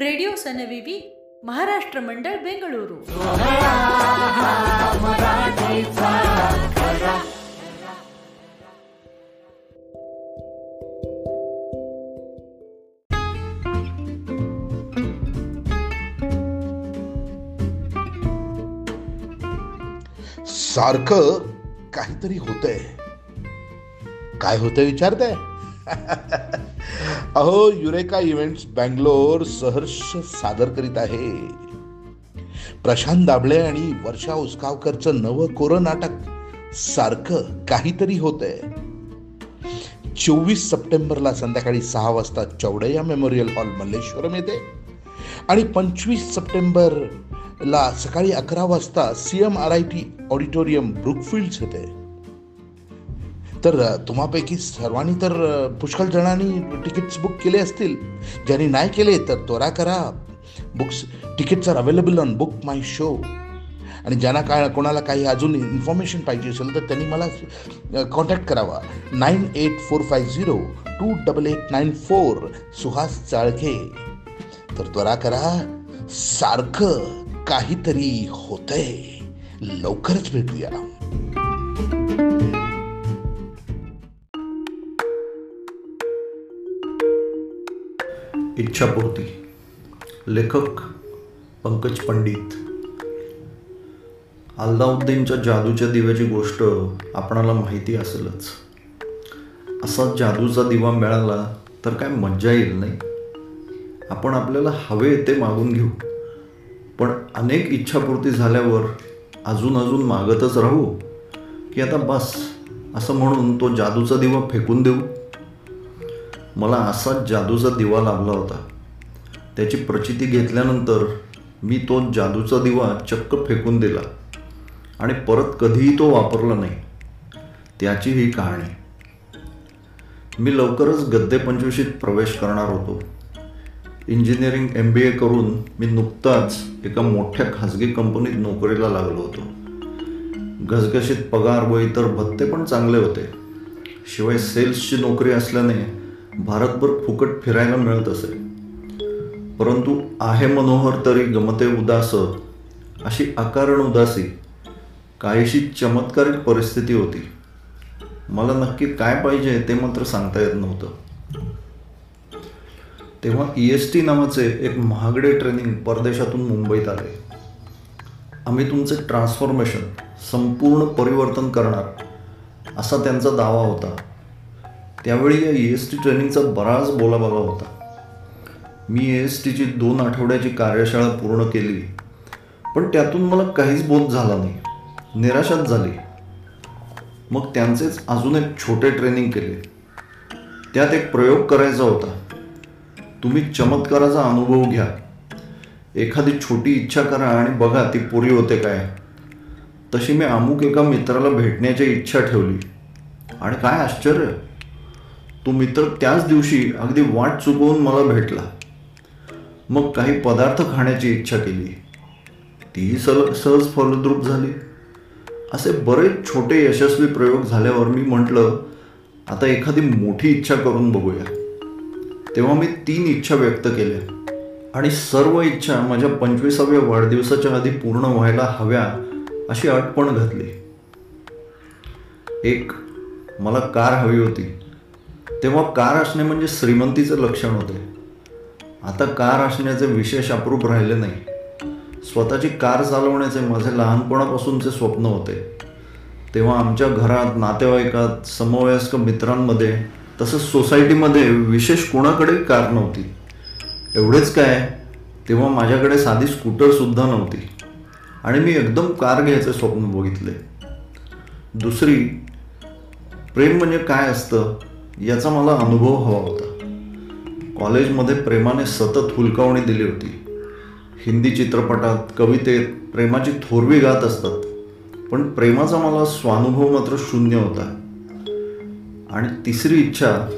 Radio ಸನವಿವಿ Maharashtra मंडळ बेंगळुरू सारखं काहीतरी होतंय. काय होतंय विचारताय? अहो युरेका इव्हेंट्स बँगलोर सहर्ष सादर करीत आहे. प्रशांत दाबळे आणि वर्षा उसकावकरचं नवं कोरं नाटक सारखं काहीतरी होतंय. चोवीस सप्टेंबरला संध्याकाळी सहा वाजता चौडया मेमोरियल हॉल मल्लेश्वरम येते आणि पंचवीस सप्टेंबरला सकाळी अकरा वाजता C M R I T auditorium Brookfields येते. तर तुम्हापैकी सर्वांनी तर पुष्कळ जणांनी तिकीट्स बुक केले असतील. ज्यांनी नाही केले तर त्वरा करा. Books tickets are available on book my show आणि ज्यांना काय कोणाला काही अजून इन्फॉर्मेशन पाहिजे असेल तर त्यांनी मला कॉन्टॅक्ट करावा. Nine eight four five zero two double eight nine four Suhas Chalke. तर त्वरा करा. सारखं काहीतरी होतंय. लवकरच भेटूया. इच्छापूर्ती. लेखक पंकज पंडित. अल्लाउद्दीनच्या जादूच्या दिव्याची गोष्ट आपणाला माहिती असेलच. असा जादूचा दिवा मिळाला तर काय मज्जा येईल नाही? आपण आपल्याला हवे ते मागून घेऊ. पण अनेक इच्छापूर्ती झाल्यावर अजून अजून मागतच राहू? की आता बस असं म्हणून तो जादूचा दिवा फेकून देऊ? मला असाच जादूचा दिवा लाभला होता. त्याची प्रचिती घेतल्यानंतर मी तो जादूचा दिवा चक्क फेकून दिला आणि परत कधीही तो वापरला नाही. त्याची ही कहाणी. मी लवकरच गद्दे पंचवीशीत प्रवेश करणार होतो. इंजिनिअरिंग एम बी ए करून मी नुकताच एका मोठ्या खाजगी कंपनीत नोकरीला लागलो होतो. घसघशीत पगार व इतर भत्ते पण चांगले होते. शिवाय सेल्सची नोकरी असल्याने भारतभर फुकट फिरायला मिळत असे. परंतु आहे मनोहर तरी गमते उदास अशी अकारण उदासी काहीशी चमत्कारिक परिस्थिती होती. मला नक्की काय पाहिजे ते मात्र सांगता येत नव्हतं. तेव्हा ई एस टी नावाचे एक महागडे ट्रेनिंग परदेशातून मुंबईत आले. आम्ही तुमचे ट्रान्सफॉर्मेशन संपूर्ण परिवर्तन करणार असा त्यांचा दावा होता. त्यावेळी या ई एस टी ट्रेनिंगचा बराच बोलाबाला होता. मी ए एस टीची दोन आठवड्याची कार्यशाळा पूर्ण केली. पण त्यातून मला काहीच बोध झाला नाही. निराशाच झाली. मग त्यांचेच अजून एक छोटे ट्रेनिंग केले. त्यात एक प्रयोग करायचा होता. तुम्ही चमत्काराचा अनुभव घ्या. एखादी छोटी इच्छा करा आणि बघा ती पुरी होते काय. तशी मी अमुक एका मित्राला भेटण्याची इच्छा ठेवली. आणि काय आश्चर्य! तो मित्र त्याच दिवशी अगदी वाट चुकवून मला भेटला. मग काही पदार्थ खाण्याची इच्छा केली. तीही सल सहज फलद्रूप झाली. असे बरेच छोटे यशस्वी प्रयोग झाल्यावर मी म्हटलं आता एखादी मोठी इच्छा करून बघूया. तेव्हा मी तीन इच्छा व्यक्त केल्या. आणि सर्व इच्छा माझ्या पंचवीसाव्या वाढदिवसाच्या आधी पूर्ण व्हायला हव्या अशी अट पण घातली. एक मला कार हवी होती. तेव्हा कार असणे म्हणजे श्रीमंतीचं लक्षण होते. आता कार असण्याचे विशेष अप्रूप राहिले नाही. स्वतःची कार चालवण्याचे माझे लहानपणापासूनचे स्वप्न होते. तेव्हा आमच्या घरात नातेवाईकात समवयस्क मित्रांमध्ये तसंच सोसायटीमध्ये विशेष कोणाकडे कार नव्हती. एवढेच काय तेव्हा माझ्याकडे साधी स्कूटरसुद्धा नव्हती. आणि मी एकदम कार घ्यायचे स्वप्न बघितले. दुसरी प्रेम म्हणजे काय असतं? याचा मला अनुभव हवा होता. कॉलेजमध्ये प्रेमाने सतत हुलकावणी दिली होती. हिंदी चित्रपटात कवितेत प्रेमाची थोरवी गात असतात. पण प्रेमाचा मला स्वानुभव मात्र शून्य होता. आणि तिसरी इच्छा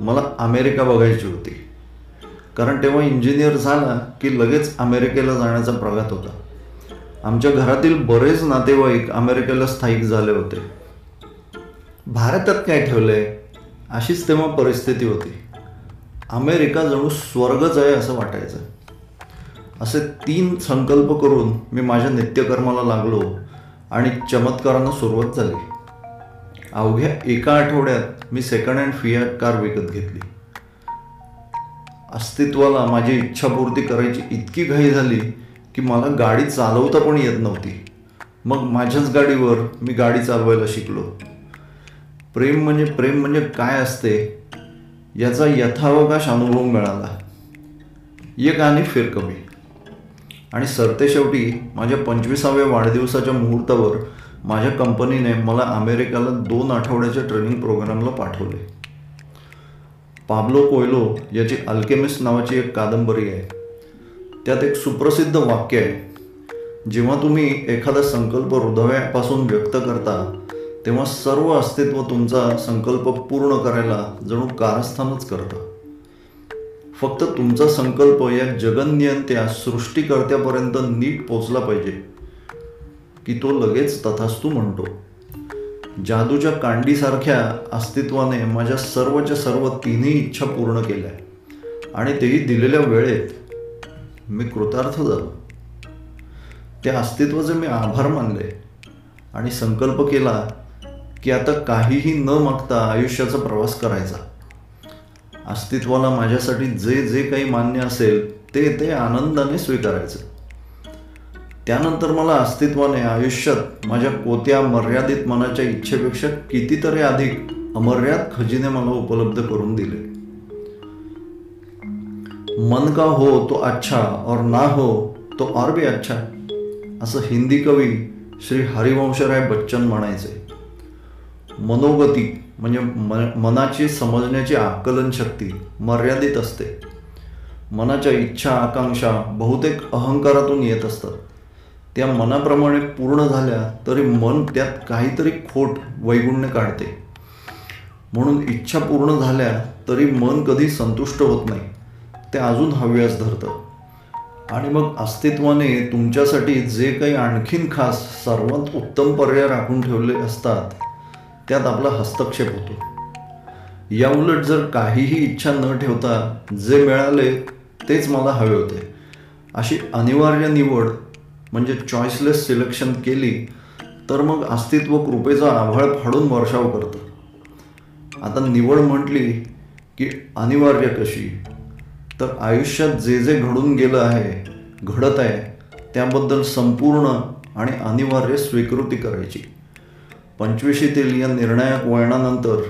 मला अमेरिका बघायची होती. कारण तेव्हा इंजिनियर झाला की लगेच अमेरिकेला जाण्याचा प्रघात होता. आमच्या घरातील बरेच नातेवाईक अमेरिकेला स्थायिक झाले होते. भारतात काय ठेवलं आहे अशीच तेव्हा परिस्थिती होती. अमेरिका जणू स्वर्गच आहे असं वाटायचं. असे तीन संकल्प करून मी माझ्या नित्यकर्माला लागलो आणि चमत्कारांना सुरुवात झाली. अवघ्या एका आठवड्यात मी सेकंड हँड फियाट कार विकत घेतली. अस्तित्वाला माझी इच्छापूर्ती करायची इतकी घाई झाली की मला गाडी चालवता पण येत नव्हती. मग माझ्याच गाडीवर मी गाडी चालवायला शिकलो. प्रेम म्हणजे प्रेम म्हणजे काय असते? याचा यथावकाश अनुभव मिळाला. एक आणि फिर कमी. आणि सरते शेवटी माझ्या पंचवीसाव्या वाढदिवसाच्या मुहूर्तावर माझ्या कंपनीने मला अमेरिकेला दोन आठवड्याच्या ट्रेनिंग प्रोग्रामला पाठवले. पाब्लो कोयलो याची अल्केमिस्ट नावाची एक कादंबरी आहे. त्यात एक सुप्रसिद्ध वाक्य आहे. जेव्हा तुम्ही एखादा संकल्प हृदयापासून व्यक्त करता तेव्हा सर्व अस्तित्व तुमचा संकल्प पूर्ण करायला जणू कारस्थानच करतं. फक्त तुमचा संकल्प या जगनियंत्या सृष्टीकर्त्यापर्यंत नीट पोचला पाहिजे की तो लगेच तथास्तू म्हणतो. जादूच्या कांडीसारख्या अस्तित्वाने माझ्या सर्वच्या सर्व तिन्ही इच्छा पूर्ण केल्या आणि तेही दिलेल्या वेळेत मी कृतार्थ झालो. त्या अस्तित्वाचे मी आभार मानले आणि संकल्प केला की आता काहीही न मागता आयुष्याचा प्रवास करायचा. अस्तित्वाला माझ्यासाठी जे जे काही मान्य असेल ते ते आनंदाने स्वीकारायचं. त्यानंतर मला अस्तित्वाने आयुष्यात माझ्या कोत्या मर्यादित मनाच्या इच्छेपेक्षा कितीतरी अधिक अमर्याद खजिने मला उपलब्ध करून दिले. मन का हो तो अच्छा और ना हो तो और भी अच्छा असं हिंदी कवी श्री हरिवंशराय बच्चन म्हणायचे. मनोगती म्हणजे मन मनाची समजण्याची आकलन शक्ती मर्यादित असते. मनाच्या इच्छा आकांक्षा बहुतेक अहंकारातून येत असतात. त्या मनाप्रमाणे पूर्ण झाल्या तरी मन त्यात काहीतरी खोट वैगुण्य काढते. म्हणून इच्छा पूर्ण झाल्या तरी मन कधी संतुष्ट होत नाही. ते अजून हव्यास धरतं. आणि मग अस्तित्वाने तुमच्यासाठी जे काही आणखीन खास सर्वात उत्तम पर्याय राखून ठेवले असतात त्यात आपला हस्तक्षेप होतो. याउलट जर काहीही इच्छा न ठेवता जे मिळाले तेच मला हवे होते. अशी अनिवार्य निवड म्हणजे चॉईसलेस सिलेक्शन केली तर मग अस्तित्व कृपेचा आभाळ फाडून वर्षाव करतं. आता निवड म्हटली की अनिवार्य कशी? तर आयुष्यात जे जे घडून गेलं आहे घडत आहे त्याबद्दल संपूर्ण आणि अनिवार्य स्वीकृती करायची. पंचवीशीतील या निर्णायक वळणानंतर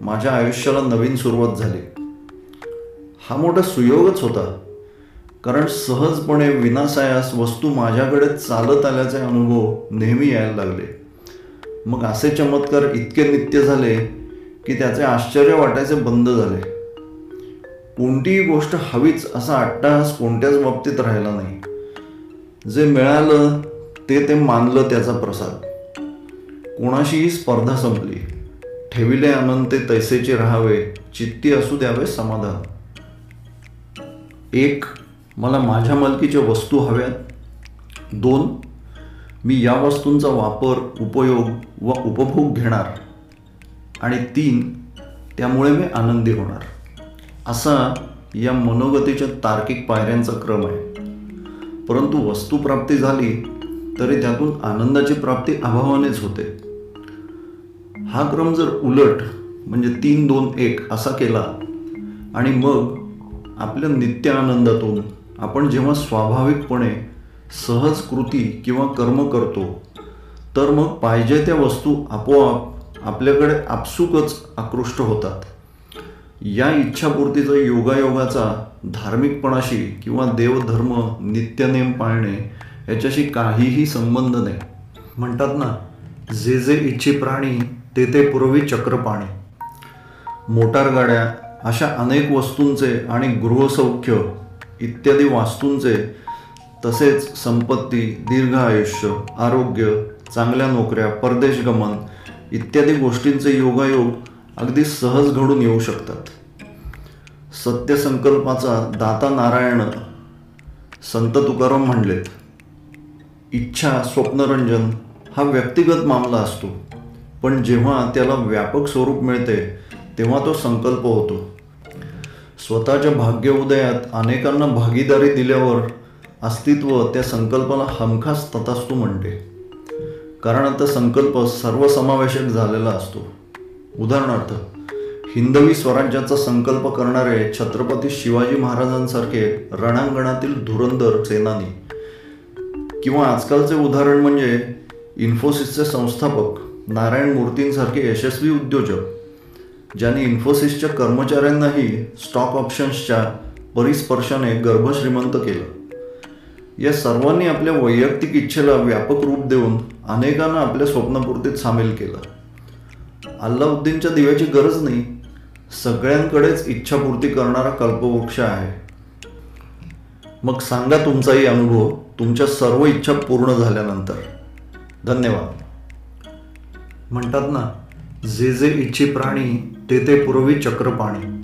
माझ्या आयुष्याला नवीन सुरुवात झाली. हा मोठा सुयोगच होता. कारण सहजपणे विनासायास वस्तू माझ्याकडे चालत आल्याचे अनुभव नेहमी यायला लागले. मग असे चमत्कार इतके नित्य झाले की त्याचे आश्चर्य वाटायचे बंद झाले. कोणतीही गोष्ट हवीच असा अट्टाहास कोणत्याच बाबतीत राहिला नाही. जे मिळालं ते ते मानलं त्याचा प्रसाद. कोणाशीही स्पर्धा संपली. ठेविले आनंद ते तैसेचे राहावे चित्ती असू द्यावे समाधान. एक मला माझ्या मालकीच्या वस्तू हव्यात. दोन मी या वस्तूंचा वापर उपयोग व उपभोग घेणार. आणि तीन त्यामुळे मी आनंदी होणार. असा या मनोगतीच्या तार्किक पायऱ्यांचा क्रम आहे. परंतु वस्तू प्राप्ती झाली तरी त्यातून आनंदाची प्राप्ती अभावानेच होते. हा क्रम जर उलट म्हणजे तीन दोन एक असा केला आणि मग आपल्या नित्य आनंदातून आपण जेव्हा स्वाभाविकपणे सहज कृती किंवा कर्म करतो तर मग पाहिजे त्या वस्तू आपोआप आपल्याकडे आपसुकच आकृष्ट होतात. या इच्छापूर्तीचा योगायोगाचा धार्मिकपणाशी किंवा देवधर्म नित्यनेम पाळणे याच्याशी काहीही संबंध नाही. म्हणतात ना जे जे इच्छे प्राणी तेथे पूर्वी पुरवी चक्रपाणी. मोटारगाड्या अशा अनेक वस्तूंचे आणि गृहसौख्य इत्यादी वास्तूंचे तसेच संपत्ती दीर्घ आयुष्य आरोग्य चांगल्या नोकऱ्या परदेश गमन इत्यादी गोष्टींचे योगायोग अगदी सहज घडून येऊ शकतात. सत्यसंकल्पाचा दाता नारायण संत तुकाराम म्हणलेत इच्छा स्वप्नरंजन हा व्यक्तिगत मामला असतो. पण जेव्हा त्याला व्यापक स्वरूप मिळते तेव्हा तो संकल्प होतो. स्वतःच्या भाग्य उदयात अनेकांना भागीदारी दिल्यावर अस्तित्व त्या संकल्पाला हमखास तथास्तू म्हणते. कारण आता संकल्प सर्वसमावेशक झालेला असतो. उदाहरणार्थ हिंदवी स्वराज्याचा संकल्प करणारे छत्रपती शिवाजी महाराजांसारखे रणांगणातील धुरंधर सेनानी. किंवा आजकालचे उदाहरण म्हणजे इन्फोसिसचे संस्थापक नारायण मूर्तींसारखे यशस्वी उद्योजक ज्यांनी इन्फोसिसच्या कर्मचाऱ्यांनाही स्टॉक ऑप्शन्सच्या परिस्पर्शाने गर्भश्रीमंत केलं. या सर्वांनी आपल्या वैयक्तिक इच्छेला व्यापक रूप देऊन अनेकांना आपल्या स्वप्नपूर्तीत सामील केलं. अल्लाउद्दीनच्या दिव्याची गरज नाही सगळ्यांकडेच इच्छापूर्ती करणारा कल्पवृक्ष आहे. मग सांगा तुमचाही अनुभव तुमच्या सर्व इच्छा पूर्ण झाल्यानंतर. धन्यवाद. म्हणतात ना जे जे इच्छी प्राणी ते ते पुरवी चक्रपाणी.